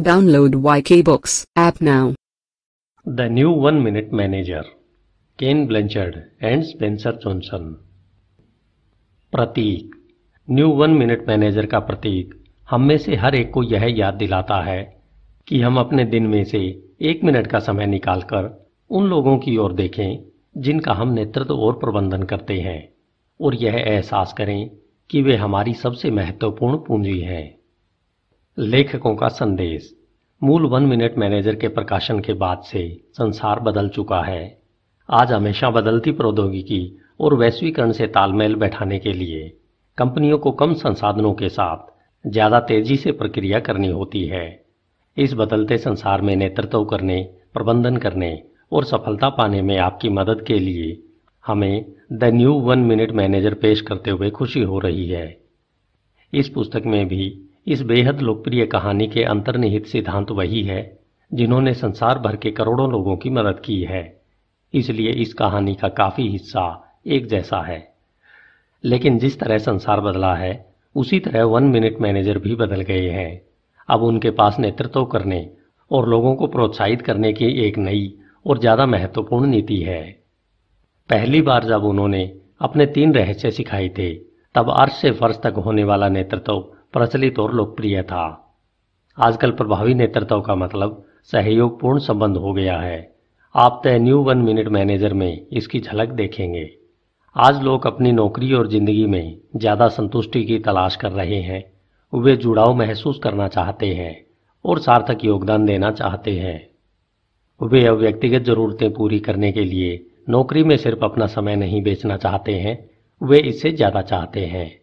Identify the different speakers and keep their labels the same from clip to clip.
Speaker 1: Download YK Books app now.
Speaker 2: The New One Minute Manager Ken Blanchard and Spencer Johnson प्रतीक new one minute manager का प्रतीक हम में से हर एक को यह याद दिलाता है कि हम अपने दिन में से एक मिनट का समय निकालकर उन लोगों की ओर देखें जिनका हम नेतृत्व और प्रबंधन करते हैं और यह एहसास करें कि वे हमारी सबसे महत्वपूर्ण पूंजी हैं। लेखकों का संदेश। मूल वन मिनट मैनेजर के प्रकाशन के बाद से संसार बदल चुका है। आज हमेशा बदलती प्रौद्योगिकी और वैश्वीकरण से तालमेल बैठाने के लिए कंपनियों को कम संसाधनों के साथ ज़्यादा तेज़ी से प्रक्रिया करनी होती है। इस बदलते संसार में नेतृत्व करने, प्रबंधन करने और सफलता पाने में आपकी मदद के लिए हमें the new one minute manager पेश करते हुए खुशी हो रही है। इस पुस्तक में भी इस बेहद लोकप्रिय कहानी के अंतर्निहित सिद्धांत वही है, जिन्होंने संसार भर के करोड़ों लोगों की मदद की है। इसलिए इस कहानी का काफ़ी हिस्सा एक जैसा है। लेकिन जिस तरह संसार बदला है, उसी तरह वन मिनट मैनेजर भी बदल गए हैं। अब उनके पास नेतृत्व करने और लोगों को प्रोत्साहित करने की एक नई और ज़्यादा महत्वपूर्ण नीति है। पहली बार जब उन्होंने अपने तीन रहस्य सिखाए थे, तब अर्श से फर्श तक होने वाला नेतृत्व प्रचलित और लोकप्रिय था। आजकल प्रभावी नेतृत्व का मतलब सहयोगपूर्ण संबंध हो गया है। आप तय न्यू वन मिनट मैनेजर में इसकी झलक देखेंगे। आज लोग अपनी नौकरी और ज़िंदगी में ज़्यादा संतुष्टि की तलाश कर रहे हैं। वे जुड़ाव महसूस करना चाहते हैं और सार्थक योगदान देना चाहते हैं। वे अब व्यक्तिगत ज़रूरतें पूरी करने के लिए नौकरी में सिर्फ़ अपना समय नहीं बेचना चाहते हैं, वे इससे ज़्यादा चाहते हैं।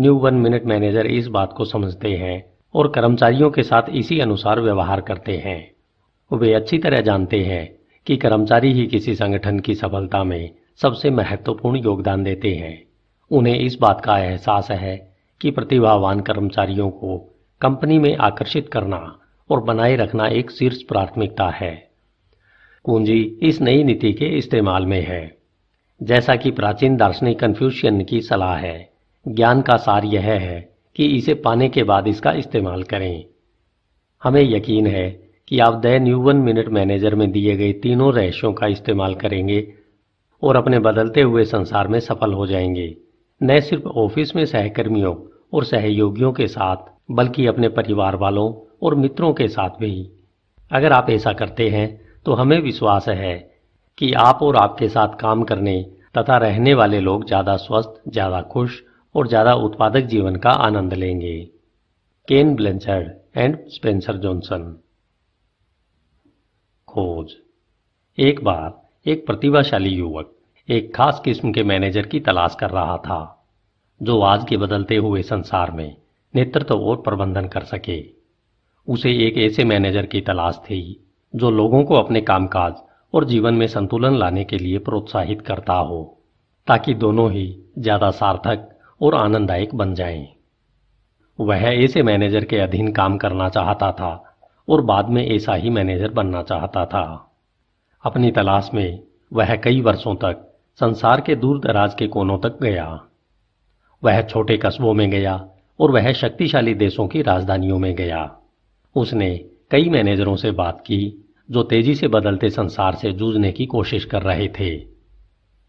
Speaker 2: न्यू वन मिनट मैनेजर इस बात को समझते हैं और कर्मचारियों के साथ इसी अनुसार व्यवहार करते हैं। वे अच्छी तरह जानते हैं कि कर्मचारी ही किसी संगठन की सफलता में सबसे महत्वपूर्ण योगदान देते हैं। उन्हें इस बात का एहसास है कि प्रतिभावान कर्मचारियों को कंपनी में आकर्षित करना और बनाए रखना एक शीर्ष प्राथमिकता है। पूंजी इस नई नीति के इस्तेमाल में है। जैसा कि प्राचीन दार्शनिक कन्फ्यूशियन की सलाह है ज्ञान का सार यह है कि इसे पाने के बाद इसका इस्तेमाल करें। हमें यकीन है कि आप the new one minute manager में दिए गए तीनों रहस्यों का इस्तेमाल करेंगे और अपने बदलते हुए संसार में सफल हो जाएँगे। न सिर्फ़ ऑफ़िस में सहकर्मियों और सहयोगियों के साथ, बल्कि अपने परिवार वालों और मित्रों के साथ भी। अगर आप ऐसा करते हैं तो हमें विश्वास है कि आप और आपके साथ काम करने तथा रहने वाले लोग ज़्यादा स्वस्थ, ज़्यादा खुश और ज़्यादा उत्पादक जीवन का आनंद लेंगे। Ken Blanchard and Spencer Johnson. खोज। एक बार एक प्रतिभाशाली युवक एक खास किस्म के मैनेजर की तलाश कर रहा था, जो आज के बदलते हुए संसार में नेतृत्व और प्रबंधन कर सके। उसे एक ऐसे मैनेजर की तलाश थी, जो लोगों को अपने कामकाज और जीवन में संतुलन लाने के लिए प्रोत्साहित करता हो, ताकि दोनों ही ज़्यादा सार्थक और आनंददायक बन जाएँ। वह ऐसे मैनेजर के अधीन काम करना चाहता था और बाद में ऐसा ही मैनेजर बनना चाहता था। अपनी तलाश में वह कई वर्षों तक संसार के दूर दराज के कोनों तक गया। वह छोटे कस्बों में गया और वह शक्तिशाली देशों की राजधानियों में गया। उसने कई मैनेजरों से बात की जो तेज़ी से बदलते संसार से जूझने की कोशिश कर रहे थे।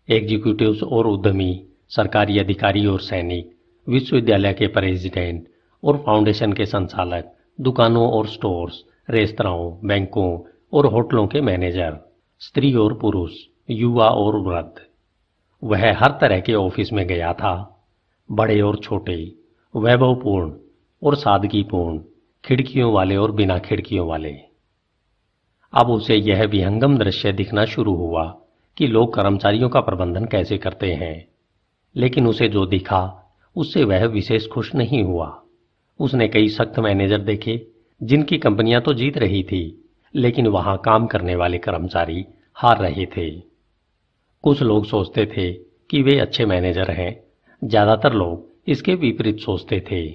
Speaker 2: एग्जीक्यूटिव्स और उद्यमी सरकारी अधिकारी और सैनिक, विश्वविद्यालय के प्रेसिडेंट और फाउंडेशन के संचालक, दुकानों और स्टोर्स रेस्तराओं बैंकों और होटलों के मैनेजर, स्त्री और पुरुष, युवा और वृद्ध। वह हर तरह के ऑफ़िस में गया था। बड़े और छोटे, वैभवपूर्ण और सादगीपूर्ण, खिड़कियों वाले और बिना खिड़कियों वाले। अब उसे यह विहंगम दृश्य दिखना शुरू हुआ कि लोग कर्मचारियों का प्रबंधन कैसे करते हैं। लेकिन उसे जो दिखा, उससे वह विशेष खुश नहीं हुआ। उसने कई सख्त मैनेजर देखे, जिनकी कंपनियाँ तो जीत रही थी, लेकिन वहाँ काम करने वाले कर्मचारी हार रहे थे। कुछ लोग सोचते थे कि वे अच्छे मैनेजर हैं, ज़्यादातर लोग इसके विपरीत सोचते थे।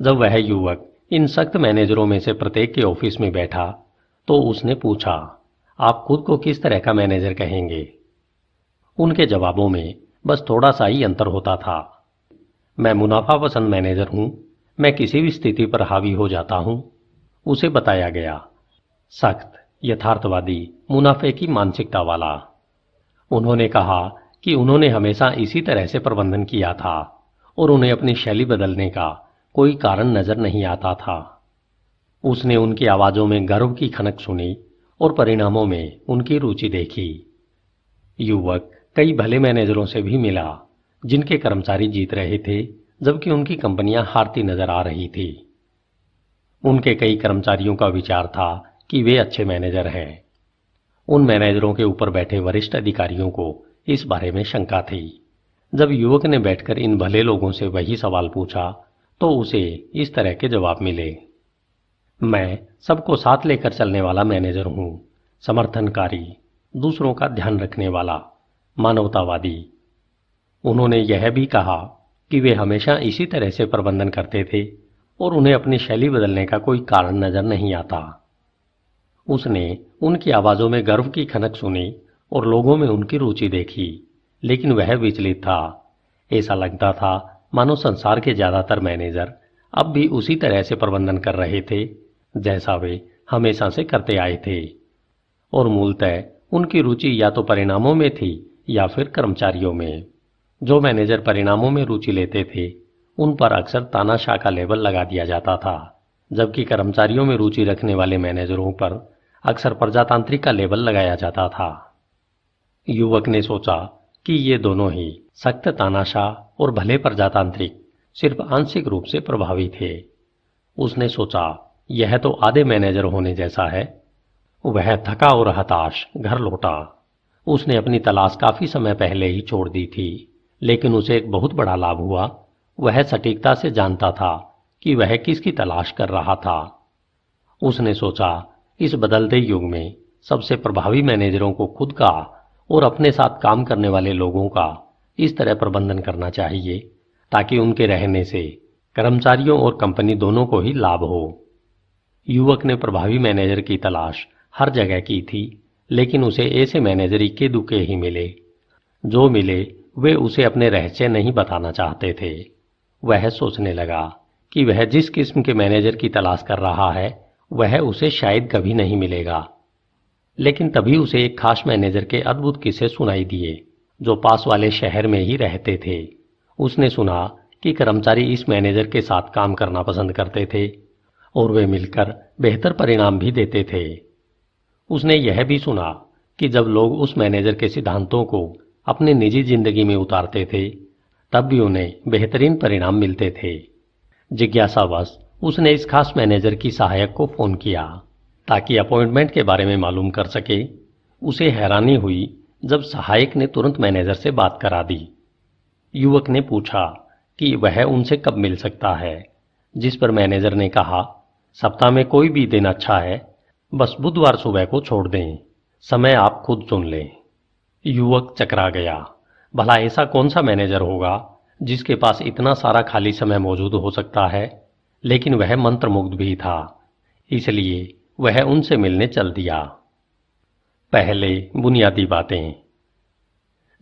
Speaker 2: जब वह युवक इन सख्त मैनेजरों में से प्रत्येक के ऑफ़िस में बैठा तो उसने पूछा, आप खुद को किस तरह का मैनेजर कहेंगे? उनके जवाबों में बस थोड़ा सा ही अंतर होता था। मैं मुनाफा पसंद मैनेजर हूँ, मैं किसी भी स्थिति पर हावी हो जाता हूँ, उसे बताया गया। सख्त, यथार्थवादी, मुनाफे की मानसिकता वाला। उन्होंने कहा कि उन्होंने हमेशा इसी तरह से प्रबंधन किया था और उन्हें अपनी शैली बदलने का कोई कारण नज़र नहीं आता था। उसने उनकी आवाजों में गर्व की खनक सुनी और परिणामों में उनकी रुचि देखी। युवक कई भले मैनेजरों से भी मिला, जिनके कर्मचारी जीत रहे थे, जबकि उनकी कंपनियाँ हारती नज़र आ रही थी। उनके कई कर्मचारियों का विचार था कि वे अच्छे मैनेजर हैं। उन मैनेजरों के ऊपर बैठे वरिष्ठ अधिकारियों को इस बारे में शंका थी। जब युवक ने बैठकर इन भले लोगों से वही सवाल पूछा तो उसे इस तरह के जवाब मिले। मैं सबको साथ लेकर चलने वाला मैनेजर हूँ, समर्थनकारी, दूसरों का ध्यान रखने वाला। मानवतावादी। उन्होंने यह भी कहा कि वे हमेशा इसी तरह से प्रबंधन करते थे और उन्हें अपनी शैली बदलने का कोई कारण नज़र नहीं आता। उसने उनकी आवाजों में गर्व की खनक सुनी और लोगों में उनकी रुचि देखी, लेकिन वह विचलित था। ऐसा लगता था, मानो संसार के ज़्यादातर मैनेजर अब भी उसी तरह से प्रबंधन कर रहे थे, जैसा वे हमेशा से करते आए थे। और मूलतः उनकी रुचि या तो परिणामों में थी या फिर कर्मचारियों में। जो मैनेजर परिणामों में रुचि लेते थे, उन पर अक्सर तानाशाह का लेबल लगा दिया जाता था, जबकि कर्मचारियों में रुचि रखने वाले मैनेजरों पर अक्सर प्रजातांत्रिक का लेबल लगाया जाता था। युवक ने सोचा कि ये दोनों ही सख्त तानाशाह और भले प्रजातांत्रिक, सिर्फ़ आंशिक रूप से प्रभावी थे। उसने सोचा, यह तो आधे मैनेजर होने जैसा है। वह थका और हताश घर लौटा। उसने अपनी तलाश काफ़ी समय पहले ही छोड़ दी थी, लेकिन उसे एक बहुत बड़ा लाभ हुआ। वह सटीकता से जानता था कि वह किसकी तलाश कर रहा था। उसने सोचा, इस बदलते युग में सबसे प्रभावी मैनेजरों को खुद का और अपने साथ काम करने वाले लोगों का इस तरह प्रबंधन करना चाहिए, ताकि उनके रहने से कर्मचारियों और कंपनी दोनों को ही लाभ हो। युवक ने प्रभावी मैनेजर की तलाश हर जगह की थी। लेकिन उसे ऐसे मैनेजर इक्के दुके ही मिले। जो मिले, वे उसे अपने रहस्य नहीं बताना चाहते थे। वह सोचने लगा कि वह जिस किस्म के मैनेजर की तलाश कर रहा है, वह उसे शायद कभी नहीं मिलेगा। लेकिन तभी उसे एक खास मैनेजर के अद्भुत किस्से सुनाई दिए, जो पास वाले शहर में ही रहते थे। उसने सुना कि कर्मचारी इस मैनेजर के साथ काम करना पसंद करते थे, और वे मिलकर बेहतर परिणाम भी देते थे। उसने यह भी सुना कि जब लोग उस मैनेजर के सिद्धांतों को अपनी निजी ज़िंदगी में उतारते थे, तब भी उन्हें बेहतरीन परिणाम मिलते थे। जिज्ञासावश, उसने इस खास मैनेजर की सहायक को फ़ोन किया, ताकि अपॉइंटमेंट के बारे में मालूम कर सके। उसे हैरानी हुई जब सहायक ने तुरंत मैनेजर से बात करा दी। युवक ने पूछा कि वह उनसे कब मिल सकता है, जिस पर मैनेजर ने कहा, सप्ताह में कोई भी दिन अच्छा है बस बुधवार सुबह को छोड़ दें। समय आप खुद चुन लें। युवक चकरा गया। भला ऐसा कौन सा मैनेजर होगा, जिसके पास इतना सारा खाली समय मौजूद हो सकता है? लेकिन वह मंत्रमुग्ध भी था। इसलिए वह उनसे मिलने चल दिया। पहले बुनियादी बातें।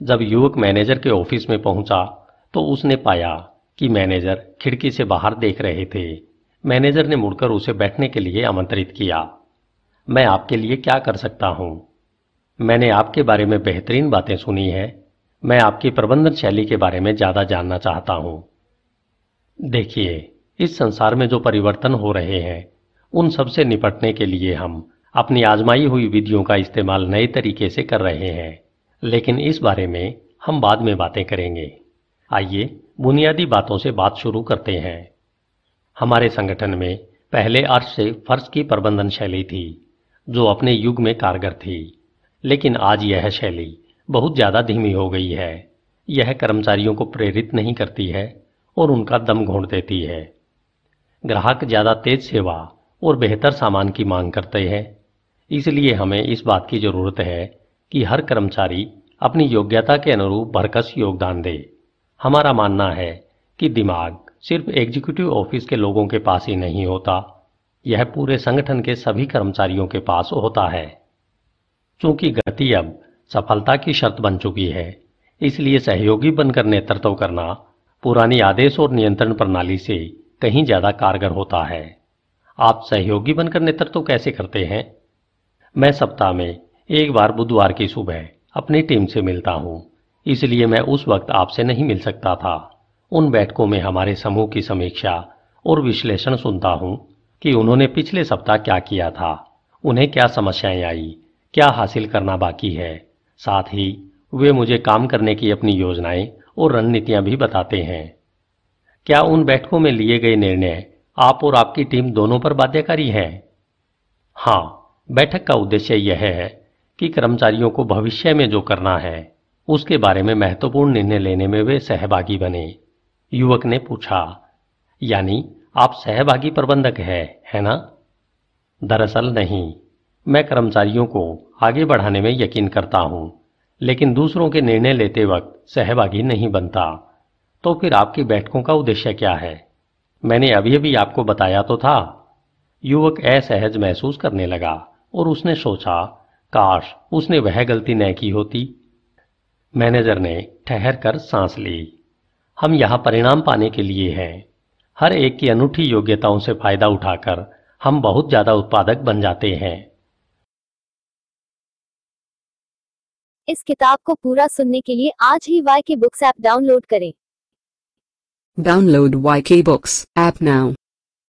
Speaker 2: जब युवक मैनेजर के ऑफ़िस में पहुँचा तो उसने पाया कि मैनेजर खिड़की से बाहर देख रहे थे। मैनेजर ने मुड़कर उसे बैठने के लिए आमंत्रित किया। मैं आपके लिए क्या कर सकता हूँ? मैंने आपके बारे में बेहतरीन बातें सुनी है। मैं आपकी प्रबंधन शैली के बारे में ज़्यादा जानना चाहता हूँ। देखिए, इस संसार में जो परिवर्तन हो रहे हैं, उन सबसे निपटने के लिए हम अपनी आजमाई हुई विधियों का इस्तेमाल नए तरीके से कर रहे हैं। लेकिन इस बारे में हम बाद में बातें करेंगे। आइए बुनियादी बातों से बात शुरू करते हैं। हमारे संगठन में पहले अर्श से फर्श की प्रबंधन शैली थी। जो अपने युग में कारगर थी। लेकिन आज यह शैली बहुत ज़्यादा धीमी हो गई है। यह कर्मचारियों को प्रेरित नहीं करती है और उनका दम घोंट देती है। ग्राहक ज़्यादा तेज सेवा और बेहतर सामान की मांग करते हैं। इसलिए हमें इस बात की ज़रूरत है कि हर कर्मचारी अपनी योग्यता के अनुरूप भरकस योगदान दे। हमारा मानना है कि दिमाग सिर्फ़ एग्जीक्यूटिव ऑफ़िस के लोगों के पास ही नहीं होता। यह पूरे संगठन के सभी कर्मचारियों के पास होता है। चूँकि गति अब सफलता की शर्त बन चुकी है, इसलिए सहयोगी बनकर नेतृत्व करना पुरानी आदेश और नियंत्रण प्रणाली से कहीं ज़्यादा कारगर होता है। आप सहयोगी बनकर नेतृत्व कैसे करते हैं? मैं सप्ताह में एक बार बुधवार की सुबह अपनी टीम से मिलता हूँ, इसलिए मैं उस वक्त आपसे नहीं मिल सकता था। उन बैठकों में हमारे समूह की समीक्षा और विश्लेषण सुनता हूँ। कि उन्होंने पिछले सप्ताह क्या किया था? उन्हें क्या समस्याएँ आई? क्या हासिल करना बाकी है? साथ ही, वे मुझे काम करने की अपनी योजनाएँ और रणनीतियाँ भी बताते हैं। क्या उन बैठकों में लिए गए निर्णय आप और आपकी टीम दोनों पर बाध्यकारी हैं? हाँ बैठक का उद्देश्य यह है कि कर्मचारियों को भविष्य में जो करना है, उसके बारे में महत्वपूर्ण निर्णय लेने में वे सहभागी बने। युवक ने पूछा, यानी आप सहभागी प्रबंधक है है ना? दरअसल नहीं। मैं कर्मचारियों को आगे बढ़ाने में यकीन करता हूँ, लेकिन दूसरों के निर्णय लेते वक्त सहभागी नहीं बनता। तो फिर आपकी बैठकों का उद्देश्य क्या है? मैंने अभी अभी आपको बताया तो था। युवक असहज महसूस करने लगा और उसने सोचा, काश उसने वह गलती न की होती। मैनेजर ने ठहर कर सांस ली। हम यहाँ परिणाम पाने के लिए हैं। हर एक की अनूठी योग्यताओं से फ़ायदा उठाकर हम बहुत ज़्यादा उत्पादक बन जाते हैं
Speaker 3: इस किताब को पूरा सुनने के लिए आज ही Y K books app download करें
Speaker 1: download Y K books app now.